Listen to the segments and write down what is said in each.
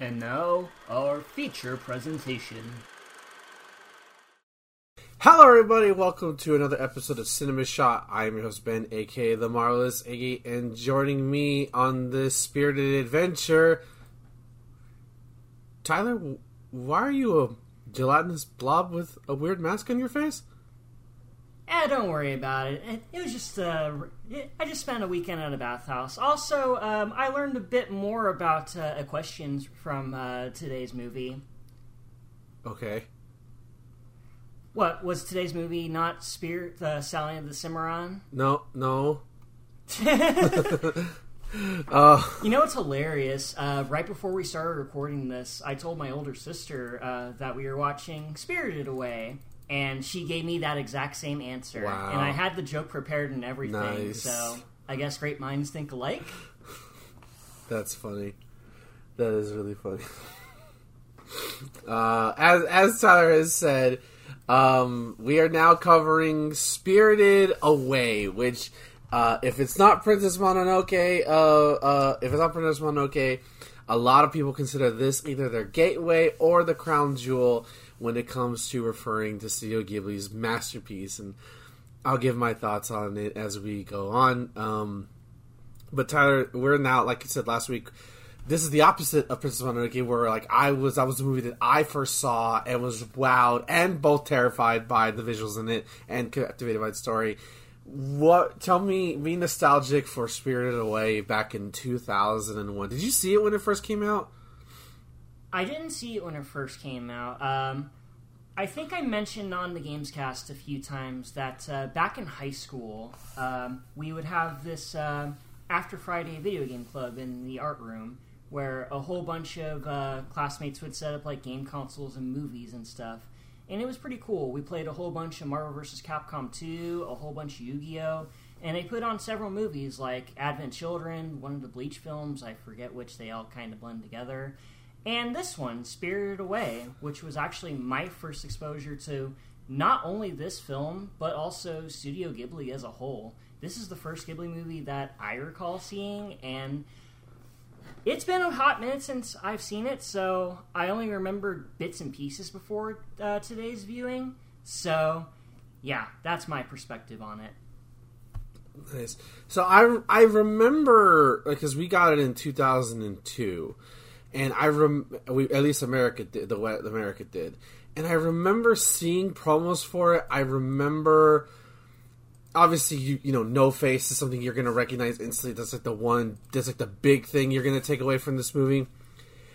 And now, our feature presentation. Hello, everybody. Welcome to another episode of Cinema Shot. I am your host, Ben, aka The Marvelous Iggy, and joining me on this spirited adventure, Tyler, why are you a gelatinous blob with a weird mask on your face? Eh, don't worry about it. It, it was just uh, I just spent a weekend at a bathhouse. Also, um, I learned a bit more about uh, equestrians from uh, today's movie. Okay. What was today's movie? Not Spirit, the Stallion of the Cimarron. No, no. Uh, you know what's hilarious? Uh, right before we started recording this, I told my older sister uh, that we were watching Spirited Away, and she gave me that exact same answer. Wow. And I had the joke prepared and everything. Nice. So I guess great minds think alike. That's funny. That is really funny. uh, as as Tyler has said, um, we are now covering Spirited Away, which, uh, if it's not Princess Mononoke, uh, uh, if it's not Princess Mononoke, a lot of people consider this either their gateway or the crown jewel when it comes to referring to Studio Ghibli's masterpiece. And I'll give my thoughts on it as we go on. Um, but Tyler, we're now, like you said last week, this is the opposite of Princess Mononoke, where like I was, that was the movie that I first saw and was wowed and both terrified by the visuals in it and captivated by the story. What? Tell me, be nostalgic for Spirited Away back in two thousand and one. Did you see it when it first came out? I didn't see it when it first came out. Um, I think I mentioned on the Gamescast a few times that uh, back in high school, um, we would have this uh, After Friday video game club in the art room where a whole bunch of uh, classmates would set up like game consoles and movies and stuff. And it was pretty cool. We played a whole bunch of Marvel vs. Capcom 2, a whole bunch of Yu Gi Oh! And they put on several movies like Advent Children, one of the Bleach films, I forget which they all kind of blend together. And this one, Spirited Away, which was actually my first exposure to not only this film, but also Studio Ghibli as a whole. This is the first Ghibli movie that I recall seeing, and it's been a hot minute since I've seen it, so I only remembered bits and pieces before uh, today's viewing. So, yeah, that's my perspective on it. Nice. So I I remember because we got it in two thousand and I rem we at least America did the way America did, and I remember seeing promos for it. I remember obviously you you know no face is something you're gonna recognize instantly. That's like the one that's like the big thing you're gonna take away from this movie.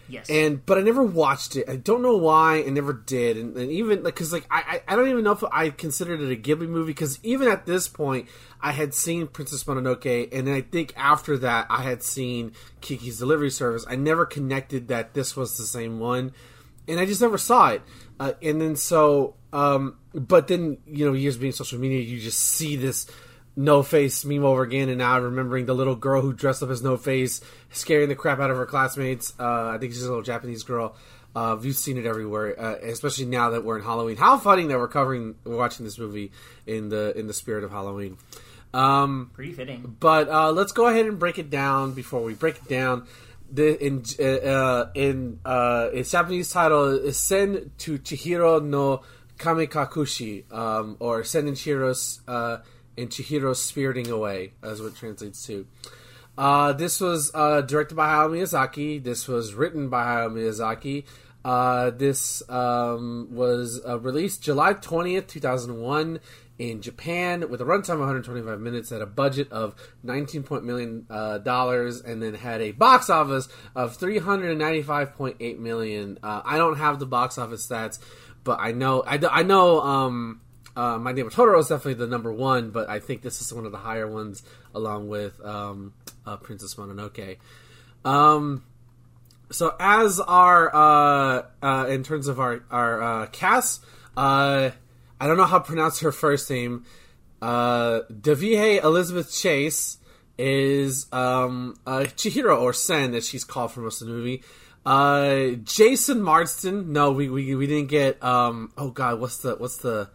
Yes. And but I never watched it. I don't know why. I never did. And, and even like because like I, I I don't even know if I considered it a Ghibli movie because even at this point I had seen Princess Mononoke and I think after that I had seen Kiki's Delivery Service. I never connected that this was the same one, and I just never saw it. Uh, and then so um, but then you know years being social media, you just see this no face meme over again, and now I'm remembering the little girl who dressed up as no face, scaring the crap out of her classmates. Uh, I think she's a little Japanese girl. Uh, you've seen it everywhere, uh, especially now that we're in Halloween. How funny that we're covering, we're watching this movie in the in the spirit of Halloween. Um, Pretty fitting. but uh, let's go ahead and break it down. Before we break it down, the in uh, uh, in uh, its Japanese title is Sen to Chihiro no Kamikakushi, um, or Sen in Chihiro's uh, in Chihiro's Spiriting Away, as what translates to. Uh, this was uh, directed by Hayao Miyazaki. This was written by Hayao Miyazaki. Uh, this um, was uh, released July 20th, 2001 in Japan with a runtime of 125 minutes at a budget of 19 million uh, dollars and then had a box office of 395.8 million. Uh, I don't have the box office stats, but I know I, I know um, uh, My Neighbor Totoro is definitely the number one, but I think this is one of the higher ones along with um, uh, Princess Mononoke. Um, so as our uh, uh, in terms of our our uh, cast, uh, I don't know how to pronounce her first name. Uh, Daveigh Elizabeth Chase is um, uh, Chihiro or Sen, as she's called for most of the movie. Uh, Jason Marsden. No, we, we we didn't get. Um, oh God, what's the what's the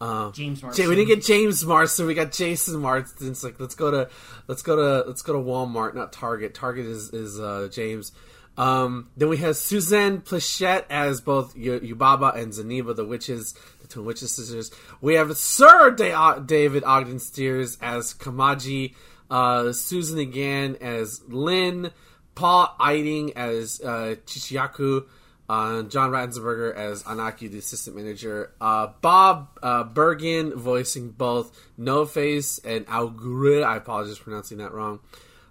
uh, James we didn't get James Marsden. We got Jason Marsden. It's like let's go to let's go to let's go to Walmart, not Target. Target is is uh, James. Um, then we have Suzanne Pleshette as both y- Yubaba and Zeniba, the witches, the two witches sisters. We have Sir Da- David Ogden Stiers as Kamaji, uh, Susan Egan as Lin, Paul Eiding as uh, Chichiyaku, uh, John Ratzenberger as Anaki, the assistant manager, uh, Bob uh, Bergen voicing both No Face and Augure. I apologize for pronouncing that wrong.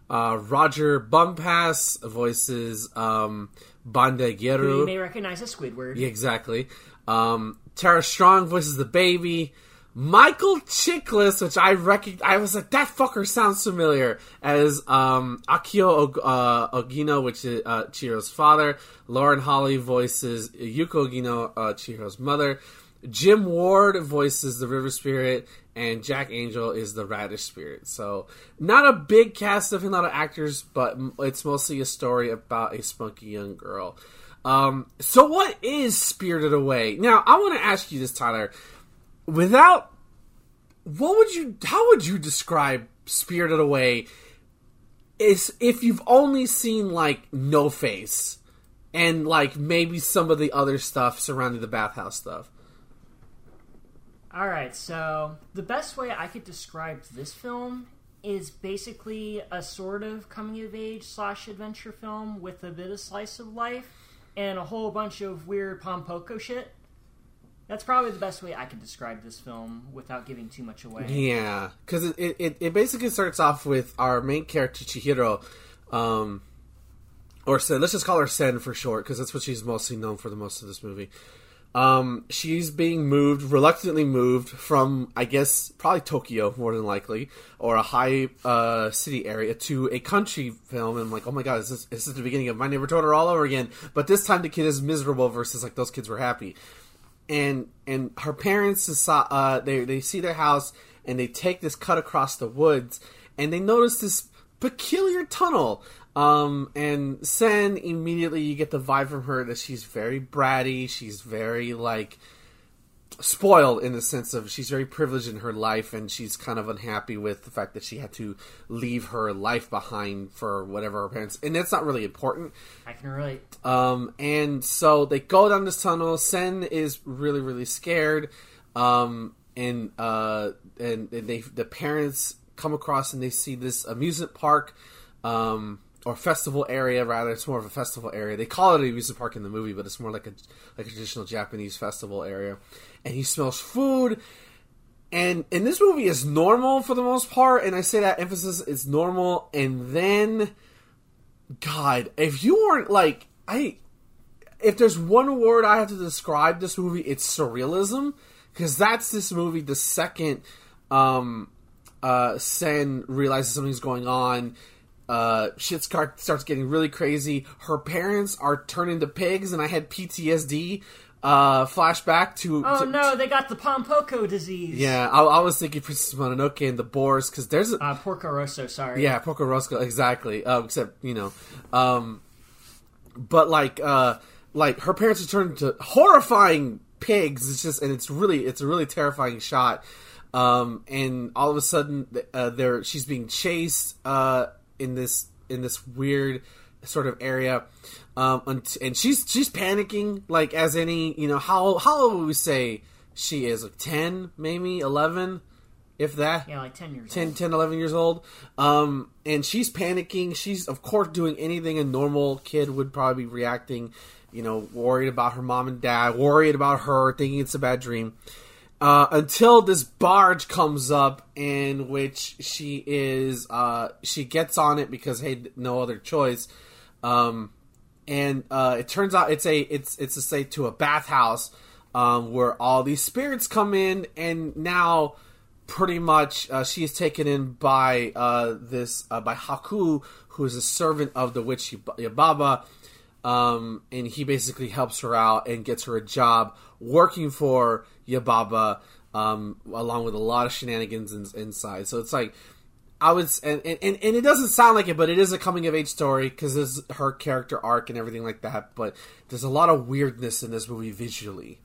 Uh, Roger Bumpass voices um, Bande Who you may recognize as Squidward. Yeah, exactly. Um, Tara Strong voices the baby. Michael Chiklis, which I recognize, I was like, that fucker sounds familiar, as um, Akio Og- uh, Ogino, which is uh, Chihiro's father. Lauren Holly voices Yuko Ogino, uh, Chihiro's mother. Jim Ward voices the River Spirit, and Jack Angel is the Radish Spirit. So, not a big cast of a lot of actors, but it's mostly a story about a spunky young girl. Um, so, what is Spirited Away? Now, I want to ask you this, Tyler. Without, what would you? How would you describe Spirited Away? Is if you've only seen like No Face and like maybe some of the other stuff surrounding the bathhouse stuff. All right, so the best way I could describe this film is basically a sort of coming of age slash adventure film with a bit of slice of life and a whole bunch of weird Pom Poko shit. That's probably the best way I could describe this film without giving too much away. Yeah, because it, it it basically starts off with our main character Chihiro, um, or Sen. Let's just call her Sen for short, because that's what she's mostly known for the most of this movie. Um, she's being moved, reluctantly moved from, I guess, probably Tokyo, more than likely, or a high uh, city area to a country film. And I'm like, oh my god, is this, is this the beginning of My Neighbor Totoro all over again? But this time the kid is miserable versus like those kids were happy and and her parents uh, they they see their house and they take this cut across the woods and they notice this peculiar tunnel. Um, and Sen immediately you get the vibe from her that she's very bratty. She's very like spoiled in the sense of she's very privileged in her life and she's kind of unhappy with the fact that she had to leave her life behind for whatever her parents and that's not really important I can relate. um, and so they go down this tunnel. Sen is really, really scared. Um, and uh, and, and they the parents come across and they see this amusement park, um, or festival area rather. It's more of a festival area. They call it a amusement park in the movie, but it's more like a like a traditional Japanese festival area. And he smells food. And and this movie is normal for the most part, and I say that emphasis is normal, and then God, if you weren't like I, if there's one word I have to describe this movie, it's surrealism because that's this movie. The second um, uh, Sen realizes something's going on, uh, shit start, starts getting really crazy. Her parents are turning to pigs, and I had PTSD uh, flashback to. Oh to- no, they got the Pom Poko disease. Yeah, I, I was thinking Princess Mononoke and the boars because there's a, Uh, Porco Rosso, sorry. yeah, Porco Rosso, exactly. Um, except you know, um, but like, uh, like her parents are turned to horrifying pigs. It's just, and it's really, it's a really terrifying shot. Um, and all of a sudden, uh, there she's being chased uh, in this in this weird sort of area, um, and, and she's she's panicking like as any you know how how old would we say she is? Like ten maybe eleven if that? Yeah, like 10 years 10, old. 10 11 years old. Um, and she's panicking. She's of course doing anything a normal kid would probably be reacting you know worried about her mom and dad worried about her thinking it's a bad dream uh, until this barge comes up in which she is uh, she gets on it because hey no other choice. Um, and uh, it turns out it's a it's it's a say to a bathhouse um, where all these spirits come in and now pretty much uh, she is taken in by uh, this by Haku, who is a servant of the witch Yab- Yababa, um, and he basically helps her out and gets her a job working for Yababa, um, along with a lot of shenanigans in- inside. So it's like I would, s- and, and and it doesn't sound like it, but it is a coming of age story because this is her character arc and everything like that. But there's a lot of weirdness in this movie visually.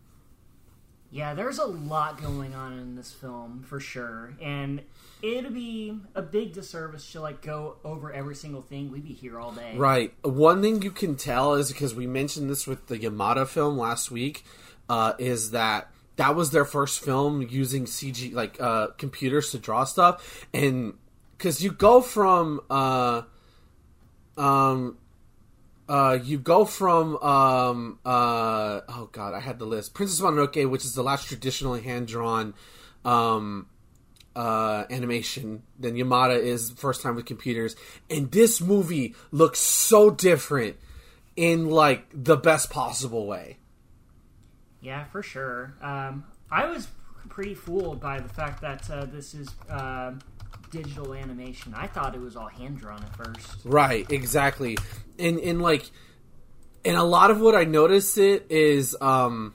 Yeah, there's a lot going on in this film for sure, and it'd be a big disservice to like go over every single thing. We'd be here all day. Right. One thing you can tell is because we mentioned this with the Yamada film last week, uh, is that that was their first film using CG like uh, computers to draw stuff, and because you go from uh, um. Uh, you go from um, uh, oh god, I had the list. Princess Mononoke, which is the last traditionally hand drawn um, uh, animation. Then Yamada is first time with computers, and this movie looks so different in like the best possible way. Yeah, for sure. Um, I was pretty fooled by the fact that uh, this is uh, digital animation. I thought it was all hand drawn at first. Right, exactly. And and like and a lot of what I noticed it is um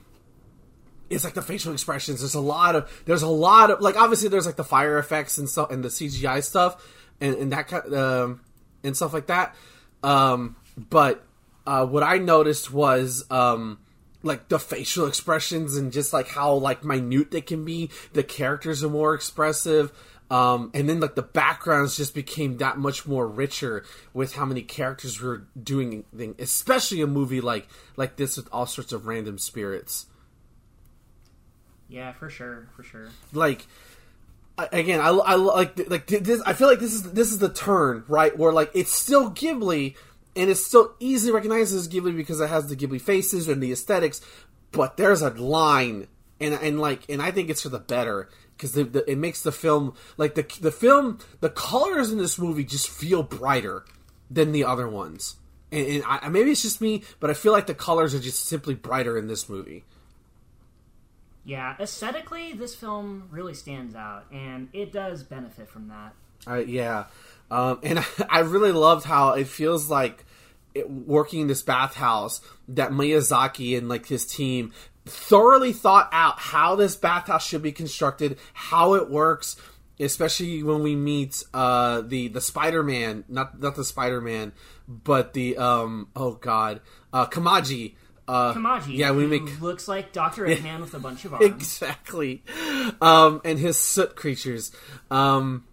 it's like the facial expressions. There's a lot of there's a lot of like obviously there's like the fire effects and stuff and the CGI stuff and, and that kind um, and stuff like that. Um, but uh, what I noticed was um, like the facial expressions and just like how like minute they can be. The characters are more expressive. Um, and then like the backgrounds just became that much more richer with how many characters we were doing things, especially a movie like like this with all sorts of random spirits. Yeah, for sure, for sure. Like again, I, I like like this. I feel like this is this is the turn right where like it's still Ghibli and it's still easily recognized as Ghibli because it has the Ghibli faces and the aesthetics, but there's a line and and like and I think it's for the better because it makes the film like the the film the colors in this movie just feel brighter than the other ones. And, and I, maybe it's just me, but I feel like the colors are just simply brighter in this movie. Yeah, aesthetically, this film really stands out, and it does benefit from that. Uh, yeah, um, and I, I really loved how it feels like it, working in this bathhouse that Miyazaki and like his team thoroughly thought out how this bathhouse should be constructed, how it works, especially when we meet uh, the the Spider Man, not not the Spider Man, but the um oh god, uh, Kamaji. Uh, Kamaji, yeah, we make looks like Doctor Eggman with a bunch of arms. exactly, um, and his soot creatures, um,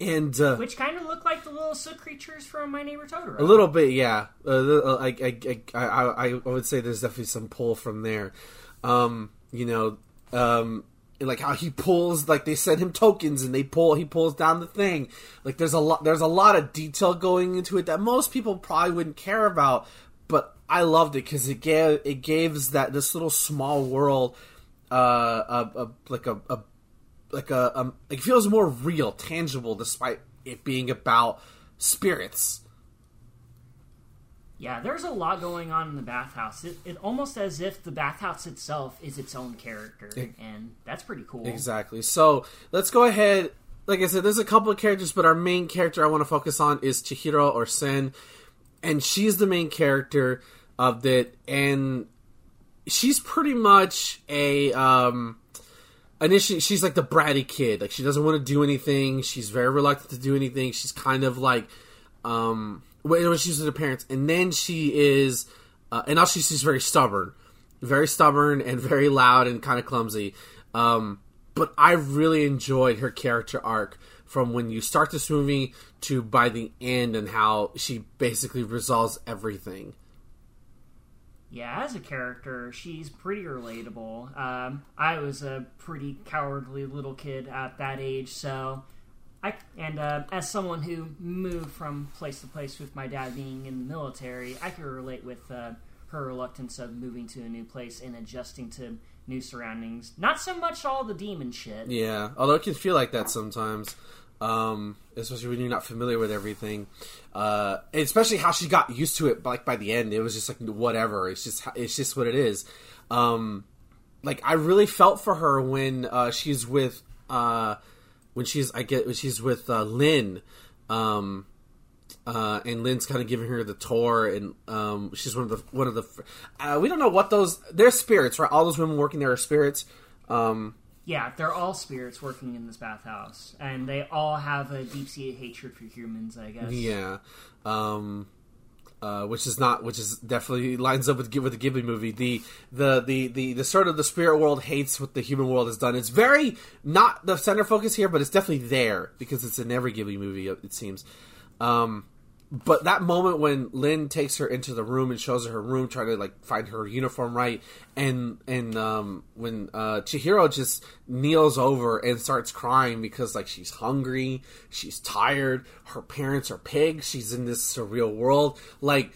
and uh, Which kind of look like the little soot creatures from My Neighbor Totoro. A little bit, yeah. Uh, uh, I, I, I, I, I would say there's definitely some pull from there. Um, you know, um, and, like how he pulls, like they send him tokens and they pull, he pulls down the thing. Like there's a lot, there's a lot of detail going into it that most people probably wouldn't care about, but I loved it because it gave, it gives that this little small world, uh, a, a like a, a like a um, it feels more real, tangible, despite it being about spirits. Yeah, there's a lot going on in the bathhouse. It, it almost as if the bathhouse itself is its own character, and that's pretty cool. Exactly. So let's go ahead. Like I said, there's a couple of characters, but our main character I want to focus on is Chihiro or Sen, and she's the main character of that, and she's pretty much a um. Initially, she's like the bratty kid. Like she doesn't want to do anything. She's very reluctant to do anything. She's kind of like, um, when she's with her parents, and then she is, uh, and also she's very stubborn, very stubborn and very loud and kind of clumsy. Um, but I really enjoyed her character arc from when you start this movie to by the end, and how she basically resolves everything. Yeah, as a character, she's pretty relatable. Um, I was a pretty cowardly little kid at that age, so I and uh, as someone who moved from place to place with my dad being in the military, I could relate with uh, her reluctance of moving to a new place and adjusting to new surroundings. Not so much all the demon shit. Yeah, although it can feel like that sometimes, um, especially when you're not familiar with everything. Uh, especially how she got used to it. Like by the end, it was just like whatever. It's just it's just what it is. Um, like I really felt for her when uh, she's with uh, when she's I get when she's with uh, Lin. Um, uh, and Lin's kind of giving her the tour, and um, she's one of the one of the. Uh, we don't know what those they're spirits, right? All those women working there are spirits. Um, Yeah, they're all spirits working in this bathhouse, and they all have a deep seated hatred for humans. I guess. Yeah. Um uh, which is not, which is definitely lines up with with the Ghibli movie. The, the the the the sort of the spirit world hates what the human world has done. It's very not the center focus here, but it's definitely there because it's in every Ghibli movie. It seems. Um, but that moment when Lin takes her into the room and shows her her room, trying to like find her uniform right, and and um, when uh, Chihiro just kneels over and starts crying because like she's hungry, she's tired, her parents are pigs, she's in this surreal world, like.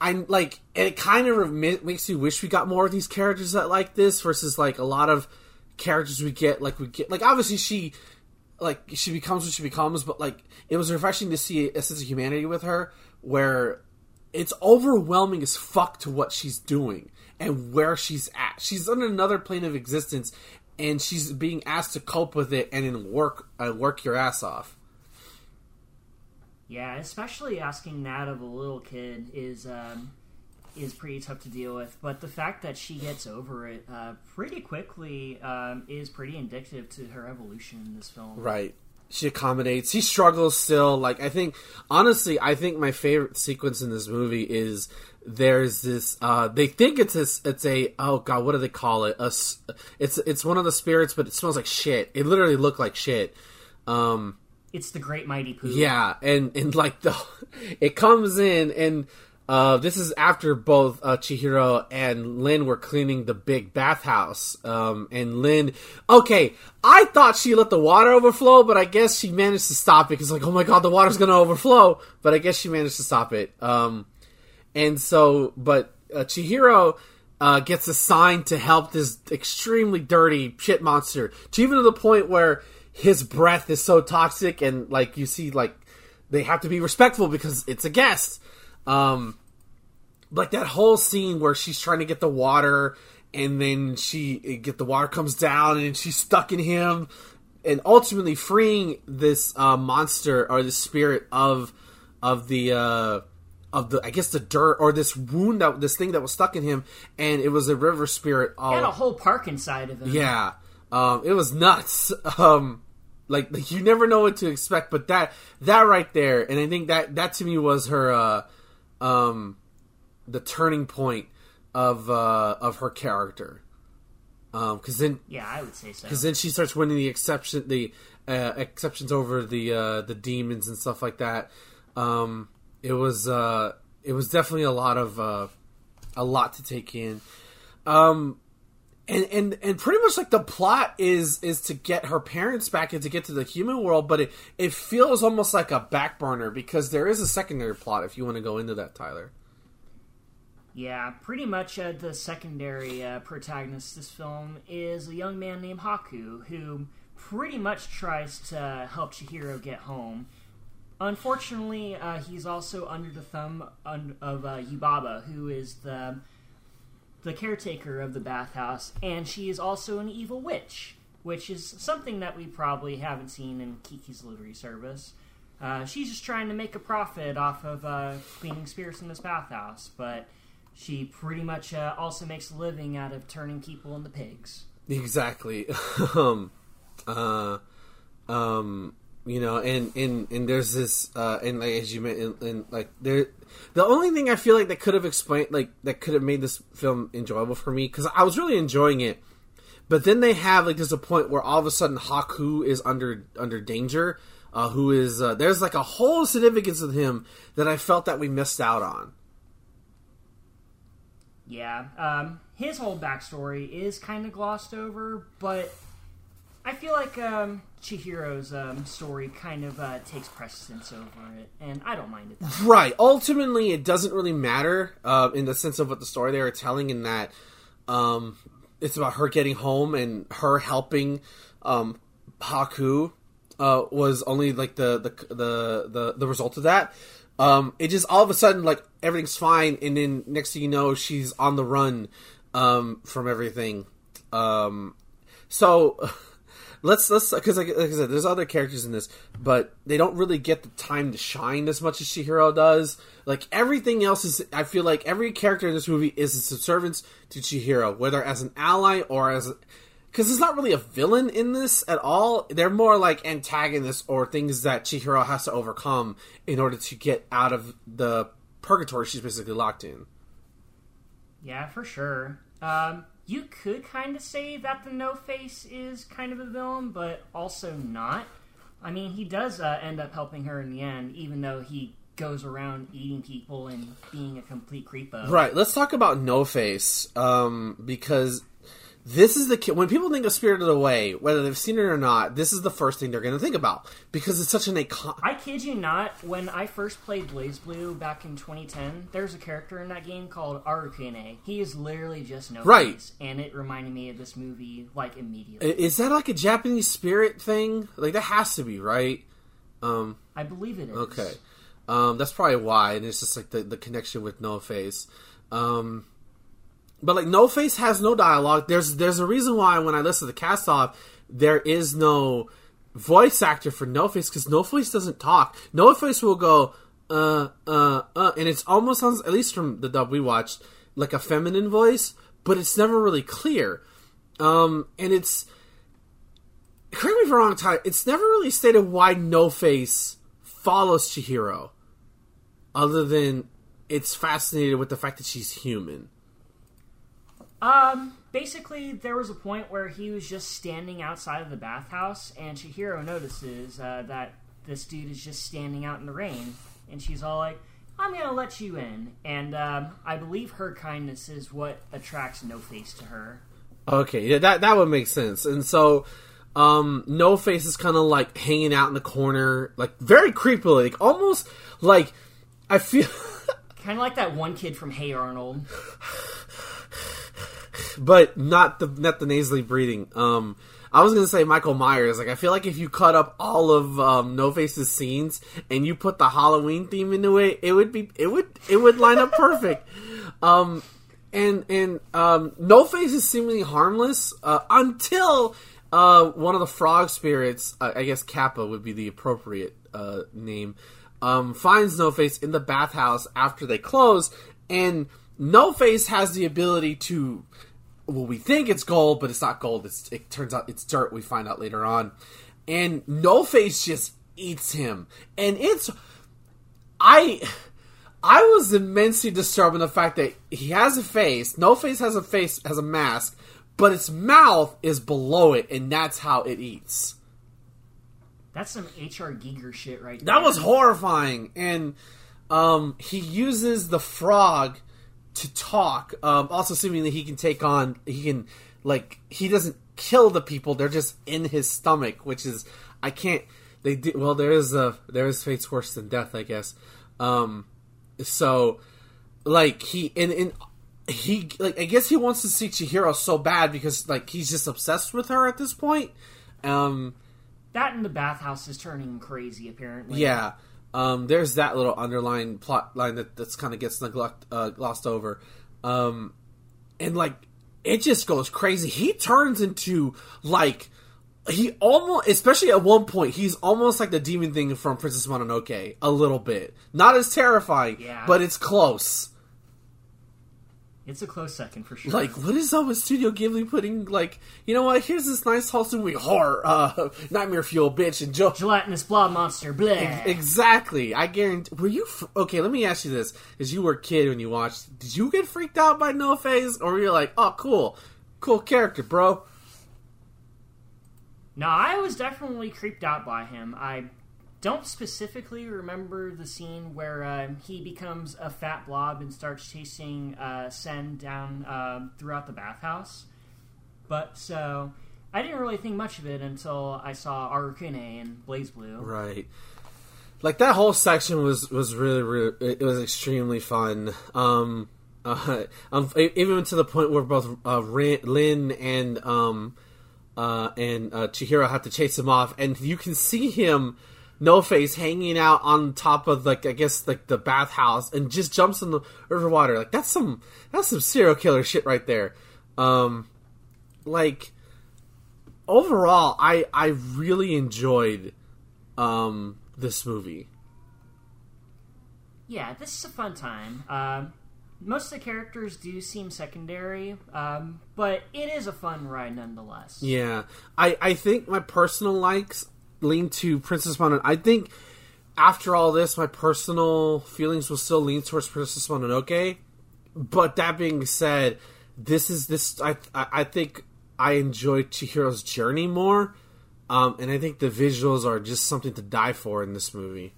I'm like, it kind of makes you wish we got more of these characters that like this versus like a lot of characters we get. Like we get, like obviously she like she becomes what she becomes, but like it was refreshing to see a sense of humanity with her where it's overwhelming as fuck to what she's doing and where she's at. She's on another plane of existence and she's being asked to cope with it and then work uh, work your ass off. Yeah, especially asking that of a little kid is um, is pretty tough to deal with. But the fact that she gets over it uh, pretty quickly um, is pretty indicative to her evolution in this film. Right. She accommodates. She struggles still. Like I think, honestly, I think my favorite sequence in this movie is there's this. Uh, they think it's this. It's a oh god, what do they call it? A, it's it's one of the spirits, but it smells like shit. It literally looked like shit. Um, it's the Great Mighty Poo. Yeah, and and like the it comes in and uh, this is after both uh, Chihiro and Lin were cleaning the big bathhouse. Um, and Lin, okay, I thought she let the water overflow, but I guess she managed to stop it because, like, oh my god, the water's gonna overflow. But I guess she managed to stop it. Um, and so, but uh, Chihiro uh, gets assigned to help this extremely dirty shit monster, to even to the point where his breath is so toxic, and like you see, like they have to be respectful because it's a guest. Um, like that whole scene where she's trying to get the water and then she get the water comes down and she's stuck in him and ultimately freeing this uh, monster or the spirit of of the uh, of the I guess the dirt or this wound that this thing that was stuck in him and it was a river spirit. All, had a whole park inside of him. Yeah, um, it was nuts. Um, like, like you never know what to expect, but that that right there, and I think that that to me was her. Uh, um, the turning point of uh, of her character. Because um, then, yeah, I would say so. Because then she starts winning the exception, the uh, exceptions over the uh, the demons and stuff like that. Um, it was uh, it was definitely a lot of uh, a lot to take in. Um, and and and pretty much like the plot is is to get her parents back and to get to the human world but it it feels almost like a back burner because there is a secondary plot if you want to go into that tyler. Yeah pretty much uh, the secondary uh, protagonist this film is a young man named haku who pretty much tries to help chihiro get home. Unfortunately uh, he's also under the thumb of uh, yubaba who is the the caretaker of the bathhouse, and she is also an evil witch, which is something that we probably haven't seen in Kiki's Delivery Service. Uh, she's just trying to make a profit off of uh, cleaning spirits in this bathhouse, but she pretty much uh, also makes a living out of turning people into pigs. Exactly. um, uh, um, you know, and and and there's this, uh, and like as you mentioned, and, and like there, the only thing I feel like that could have explained, like that could have made this film enjoyable for me, because I was really enjoying it. But then they have like there's a point where all of a sudden Haku is under under danger. Uh, who is uh, there's like a whole significance of him that I felt that we missed out on. Yeah, um, his whole backstory is kind of glossed over, but I feel like um, Chihiro's um, story kind of uh, takes precedence over it, and I don't mind it. Right. Ultimately, it doesn't really matter uh, in the sense of what the story they are telling, in that um, it's about her getting home and her helping um, Haku. Uh, was only like the, the the the the result of that. Um, it just all of a sudden like everything's fine, and then next thing you know, she's on the run um, from everything. Um, so let's let's because like, like, I said, there's other characters in this, but they don't really get the time to shine as much as Chihiro does. Like everything else is, I feel like every character in this movie is a subservience to Chihiro, whether as an ally or as because there's not really a villain in this at all. They're more like antagonists or things that Chihiro has to overcome in order to get out of the purgatory she's basically locked in. Yeah, for sure. Um, you could kind of say that the No Face is kind of a villain, but also not. I mean, he does uh, end up helping her in the end, even though he goes around eating people and being a complete creepo. Right. Let's talk about No Face um, because this is the ki- when people think of Spirited Away, whether they've seen it or not, this is the first thing they're going to think about because it's such an icon. I kid you not, when I first played BlazBlue back in 2010, there's a character in that game called Arakune. He is literally just no Right. face, and it reminded me of this movie like immediately. Is that like a Japanese spirit thing? Like that has to be right. Um, I believe it is. Okay. Um, that's probably why, and it's just like the, the connection with No Face. Um, but like No Face has no dialogue. There's there's a reason why when I listen to the cast off, there is no voice actor for No Face because No Face doesn't talk. No Face will go uh uh uh, and it's almost sounds at least from the dub we watched like a feminine voice, but it's never really clear. Um, and it's correct me if I'm wrong. It's never really stated why No Face follows Chihiro, other than it's fascinated with the fact that she's human. Um, basically, there was a point where he was just standing outside of the bathhouse, and Chihiro notices uh, that this dude is just standing out in the rain, and she's all like, "I'm gonna let you in." And um, I believe her kindness is what attracts No Face to her. Okay, yeah, that that would make sense. And so, um, No Face is kind of like hanging out in the corner, like very creepily, like almost like I feel. Kind of like that one kid from Hey Arnold. but not the not the nasally breathing. Um, I was gonna say Michael Myers. Like I feel like if you cut up all of um, No Face's scenes and you put the Halloween theme into it, it would be it would it would line up perfect. um, and and um, No Face is seemingly harmless uh, until uh, one of the frog spirits, uh, I guess Kappa would be the appropriate uh, name, um, finds No Face in the bathhouse after they close, and No Face has the ability to. Well, we think it's gold, but it's not gold. It's, it turns out it's dirt. We find out later on, and No Face just eats him, and it's I. I was immensely disturbed in the fact that he has a face. No face has a face, has a mask, but its mouth is below it, and that's how it eats. That's some HR Giger shit right there. That was horrifying. And um, he uses the frog to talk. Um, also, assuming that he can take on. He can like he doesn't kill the people; they're just in his stomach, which is I can't. They did well. There is a there is fate's worse than death, I guess. Um, so like he and and he like I guess he wants to see Chihiro so bad because like he's just obsessed with her at this point. Um, That in the bathhouse is turning crazy, apparently. yeah. Um, there's that little underlying plot line that that's kind of gets neglect uh, glossed over, um, and like it just goes crazy. He turns into like he almost, especially at one point, he's almost like the demon thing from Princess Mononoke a little bit. Not as terrifying, Yeah. but it's close. It's a close second for sure. Like, what is up with Studio Ghibli putting like, you know what? Here's this nice wholesome we horror, uh, nightmare fuel, bitch, and Joe. gelatinous blob monster, bleh. Exactly. I guarantee. Were you f- okay? Let me ask you this: As you were a kid when you watched, did you get freaked out by No Face, or were you like, "Oh, cool, cool character, bro"? No, I was definitely creeped out by him. I don't specifically remember the scene where um, he becomes a fat blob and starts chasing uh, Sen down um, throughout the bathhouse. But so I didn't really think much of it until I saw Arakune and BlazBlue. Right. Like that whole section was was really, really it was extremely fun. Um, uh, um, even to the point where both uh, Rin, Lin and um, uh, and uh, Chihiro have to chase him off, and you can see him, No Face, hanging out on top of like I guess like the bathhouse, and just jumps in the river water. Like that's some that's some serial killer shit right there. Um, like overall, I I really enjoyed um this movie. Yeah, this is a fun time. Um, most of the characters do seem secondary, um, but it is a fun ride nonetheless. Yeah, I I think my personal likes lean to Princess Mononoke. I think after all this, my personal feelings will still lean towards Princess Mononoke. But that being said, this is this. I I, think I enjoy Chihiro's journey more, um, and I think the visuals are just something to die for in this movie.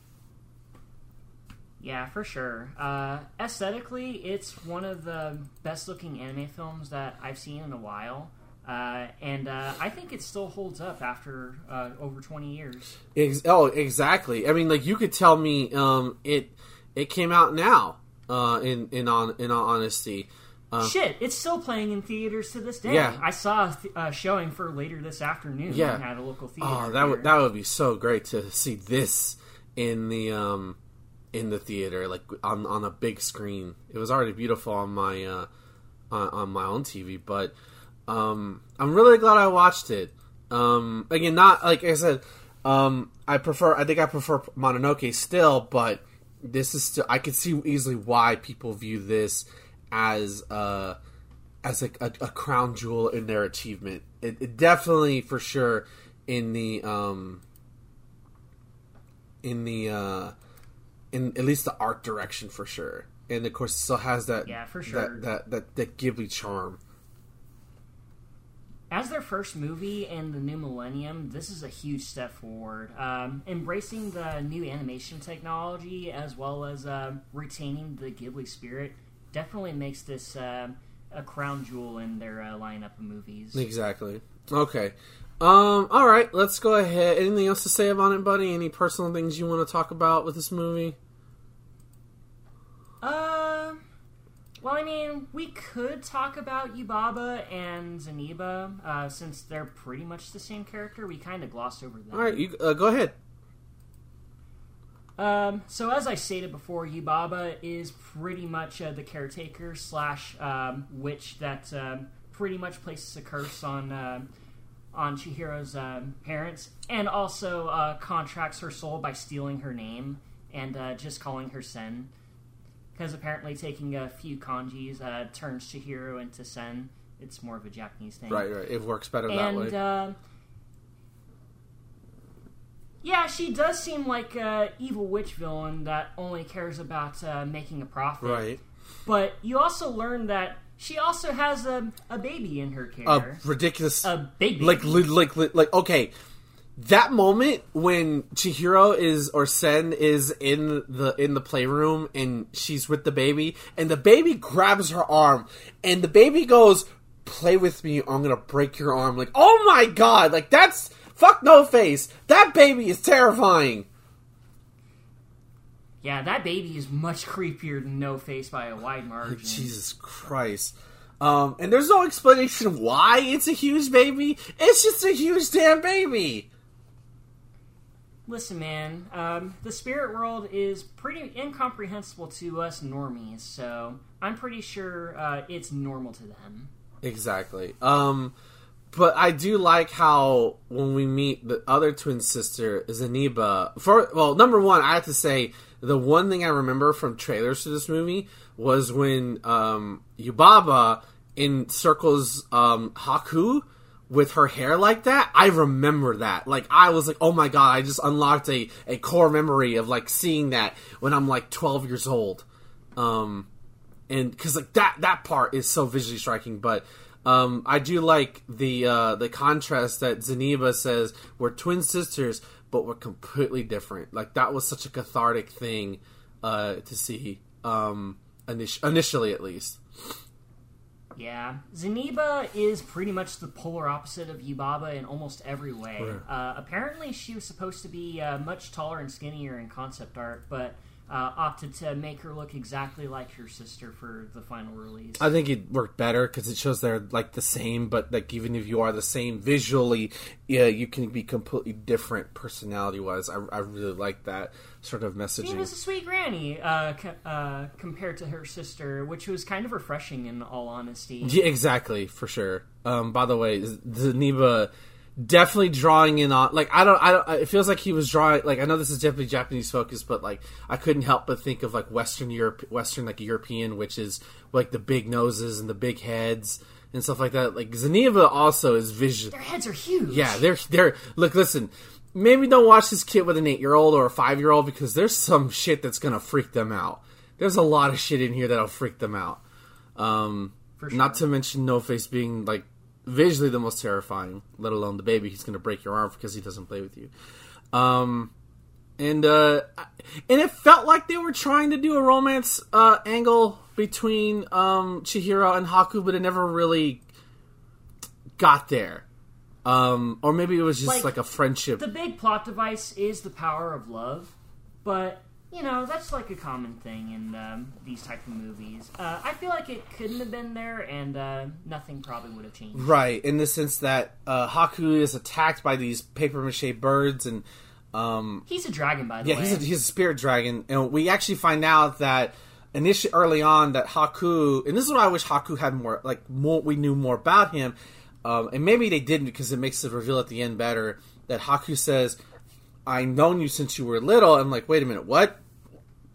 Yeah, for sure. Uh, aesthetically, it's one of the best looking anime films that I've seen in a while. Uh, and uh, I think it still holds up after uh, over 20 years. Ex- oh, exactly. I mean, like you could tell me um, it it came out now. Uh, in in on in all honesty, uh, Shit, it's still playing in theaters to this day. Yeah. I saw a th- uh, showing for later this afternoon Yeah. at a local theater. oh, that here. would that would be so great to see this in the um in the theater, like on on a big screen. It was already beautiful on my uh on, on my own TV, but um I'm really glad I watched it. Um again, not like I said, um I prefer I think I prefer Mononoke still, but this is still I could see easily why people view this as uh as like a, a crown jewel in their achievement. It, it definitely for sure in the um in the uh in at least the art direction for sure. And of course it still has that Yeah, for sure. that, that that that Ghibli charm. As their first movie in the new millennium, this is a huge step forward. Um, embracing the new animation technology as well as uh, retaining the Ghibli spirit definitely makes this um a crown jewel in their uh, lineup of movies. Exactly. Okay. Um all right, let's go ahead. Anything else to say about it, buddy? Any personal things you want to talk about with this movie? Uh, well, I mean, we could talk about Yubaba and Zeniba uh, since they're pretty much the same character. We kind of glossed over them. All right, you uh, go ahead. Um, so as I stated before, Yubaba is pretty much uh, the caretaker slash um, witch that um, pretty much places a curse on um on Chihiro's um, parents, and also uh, contracts her soul by stealing her name and uh, just calling her Sen. Because apparently, taking a few kanjis uh, turns Chihiro into Sen. It's more of a Japanese thing, Right, right. It works better that and way. uh, yeah, she does seem like a evil witch villain that only cares about uh, making a profit. right. But you also learn that she also has a, a baby in her care. A ridiculous a baby. like li- like like okay that moment when Chihiro is or Sen is in the in the playroom and she's with the baby and the baby grabs her arm and the baby goes play with me I'm going to break your arm. Like oh my god like that's fuck no face. That baby is terrifying. Yeah, that baby is much creepier than No Face by a wide margin. Jesus Christ. Um and there's no explanation why it's a huge baby. It's just a huge damn baby Listen, man, um, the spirit world is pretty incomprehensible to us normies, so I'm pretty sure uh, it's normal to them. Exactly. Um, but I do like how when we meet the other twin sister, Zeniba. For well, number one, I have to say the one thing I remember from trailers to this movie was when um, Yubaba encircles um, Haku with her hair like that. I remember that. Like I was like, oh my god! I just unlocked a a core memory of like seeing that when I'm like 12 years old. Um, and because like that that part is so visually striking but um, I do like the uh, the contrast that Zeniba says we're twin sisters but we're completely different like that was such a cathartic thing uh, to see um, init- initially at least Yeah, Zeniba is pretty much the polar opposite of Yubaba in almost every way. Right. Uh, apparently, she was supposed to be uh, much taller and skinnier in concept art, but uh, opted to make her look exactly like her sister for the final release. I think it worked better because it shows they're like the same, but like even if you are the same visually, yeah, you can be completely different personality wise. I, I really like that sort of She messaging. was a sweet granny uh, co- uh, compared to her sister, which was kind of refreshing in all honesty. Yeah, exactly, for sure. Um, by the way, Zeniba definitely drawing in on like I don't I don't it feels like he was drawing like I know this is definitely Japanese focused, but like I couldn't help but think of like Western Europe Western like European, which is like the big noses and the big heads and stuff like that. Like Zeniba also is vision Their heads are huge. yeah, they're they're look. Listen, maybe don't watch this kid with an eight year old or a five year old because there's some shit that's gonna freak them out. There's a lot of shit in here that'll freak them out. Um, sure. Not to mention No Face being like visually the most terrifying, let alone the baby he's gonna break your arm because he doesn't play with you. Um, and uh, and it felt like they were trying to do a romance uh, angle between um, Chihiro and Haku, but it never really got there. Um, or maybe it was just Like, like, a friendship. The big plot device is the power of love, but you know that's like a common thing in um, these type of movies. Uh, I feel like it couldn't have been there, and uh, nothing probably would have changed. Right, in the sense that uh, Haku is attacked by these paper mache birds, and um, He's a dragon, by the yeah, way. he's a, he's a spirit dragon, and we actually find out that initially early on that Haku, and this is why I wish Haku had more, like more, we knew more about him, um, and maybe they didn't because it makes the reveal at the end better. That Haku says, "I've known you since you were little." I'm like, wait a minute, what?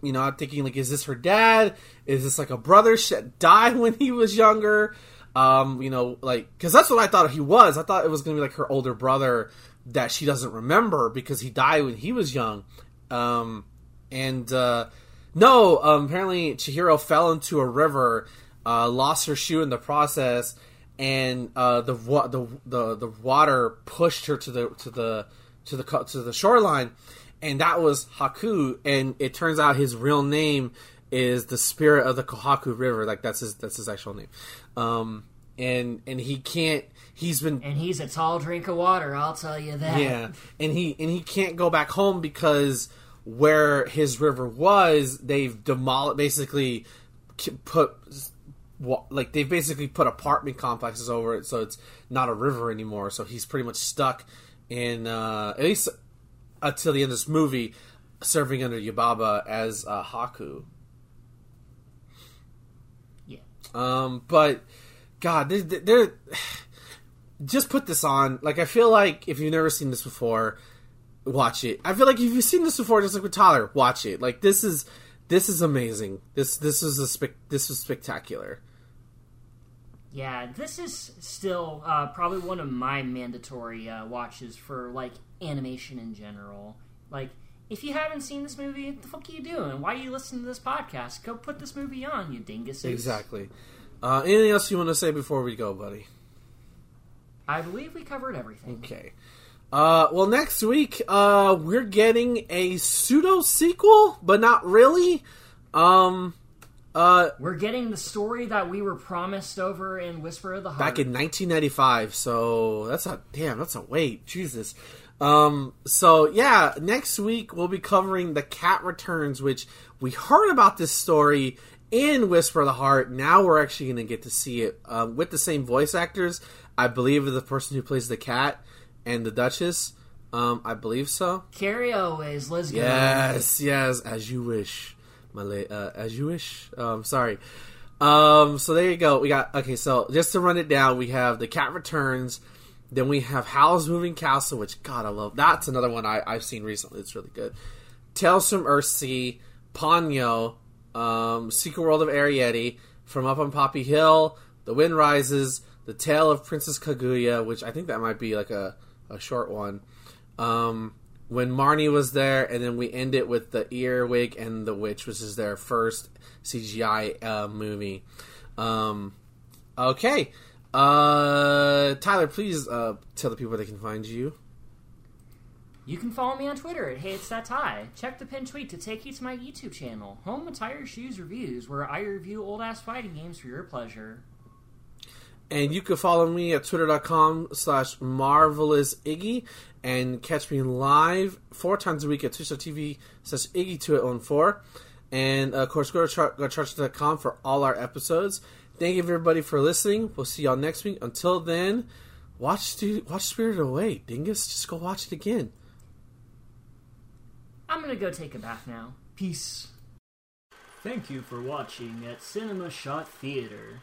You know, I'm thinking like, is this her dad? Is this like a brother that died when he was younger? Um, you know, like because that's what I thought he was. I thought it was gonna be like her older brother that she doesn't remember because he died when he was young. Um, and uh, no, um, apparently Chihiro fell into a river, uh, lost her shoe in the process, and uh, the, the the the water pushed her to the to the to the to the shoreline, and that was Haku. And it turns out his real name is the spirit of the Kohaku River. Like that's his that's his actual name. Um, and and he can't. He's been and he's a tall drink of water. I'll tell you that. yeah, and he and he can't go back home because where his river was, they've demolished basically put like they've basically put apartment complexes over it, so it's not a river anymore. So he's pretty much stuck in uh, at least until the end of this movie, serving under Yubaba as uh, Haku. Yeah. Um, but God, they're, they're just put this on. Like, I feel like if you've never seen this before, watch it. I feel like if you've seen this before, just like with Tyler, watch it. Like, this is this is amazing. This this is a spec this is spectacular. Yeah, this is still uh, probably one of my mandatory uh, watches for like animation in general. Like, if you haven't seen this movie, what the fuck are you doing? Why are you listening to this podcast? Go put this movie on, you dinguses. Exactly. Uh, anything else you want to say before we go, buddy? I believe we covered everything. Okay. Uh, well, next week uh, we're getting a pseudo sequel, but not really. Um, uh, We're getting the story that we were promised over in Whisper of the Heart. back in 1995. So that's a damn. That's a wait. Jesus. Um. So yeah, next week we'll be covering the Cat Returns, which we heard about this story in Whisper of the Heart. Now we're actually going to get to see it um, with the same voice actors. I believe the person who plays the cat and the Duchess. Um, I believe so. Cary Elwes, let's go. Yes, yes, as you wish, my la- uh, as you wish. Um, sorry. Um, so there you go. We got okay. So just to run it down, we have the Cat Returns. Then we have Howl's Moving Castle, which God I love. That's another one I, I've seen recently. It's really good. Tales from Earthsea, Ponyo, um, Secret World of Arrietty, From Up on Poppy Hill, The Wind Rises, The Tale of Princess Kaguya, which I think that might be like a, a short one. Um, when Marnie was there, and then we end it with the Earwig and the Witch, which is their first CGI uh, movie. Um, okay. Uh, Tyler, please uh, tell the people where they can find you. You can follow me on Twitter at Hey It's That Tie. Check the pinned tweet to take you to my YouTube channel, Home Attire Shoes Reviews, where I review old ass fighting games for your pleasure. And you can follow me at twitter.com slash marvelous Iggy and catch me live four times a week at twitch.tv slash Iggy2814. And uh, of course, go to, char- go to church.com for all our episodes. Thank you everybody for listening. We'll see y'all next week. Until then, watch Stu- watch Spirited Away. Dingus, just go watch it again. I'm gonna go take a bath now. Peace. Thank you for watching at Cinema Shot Theater.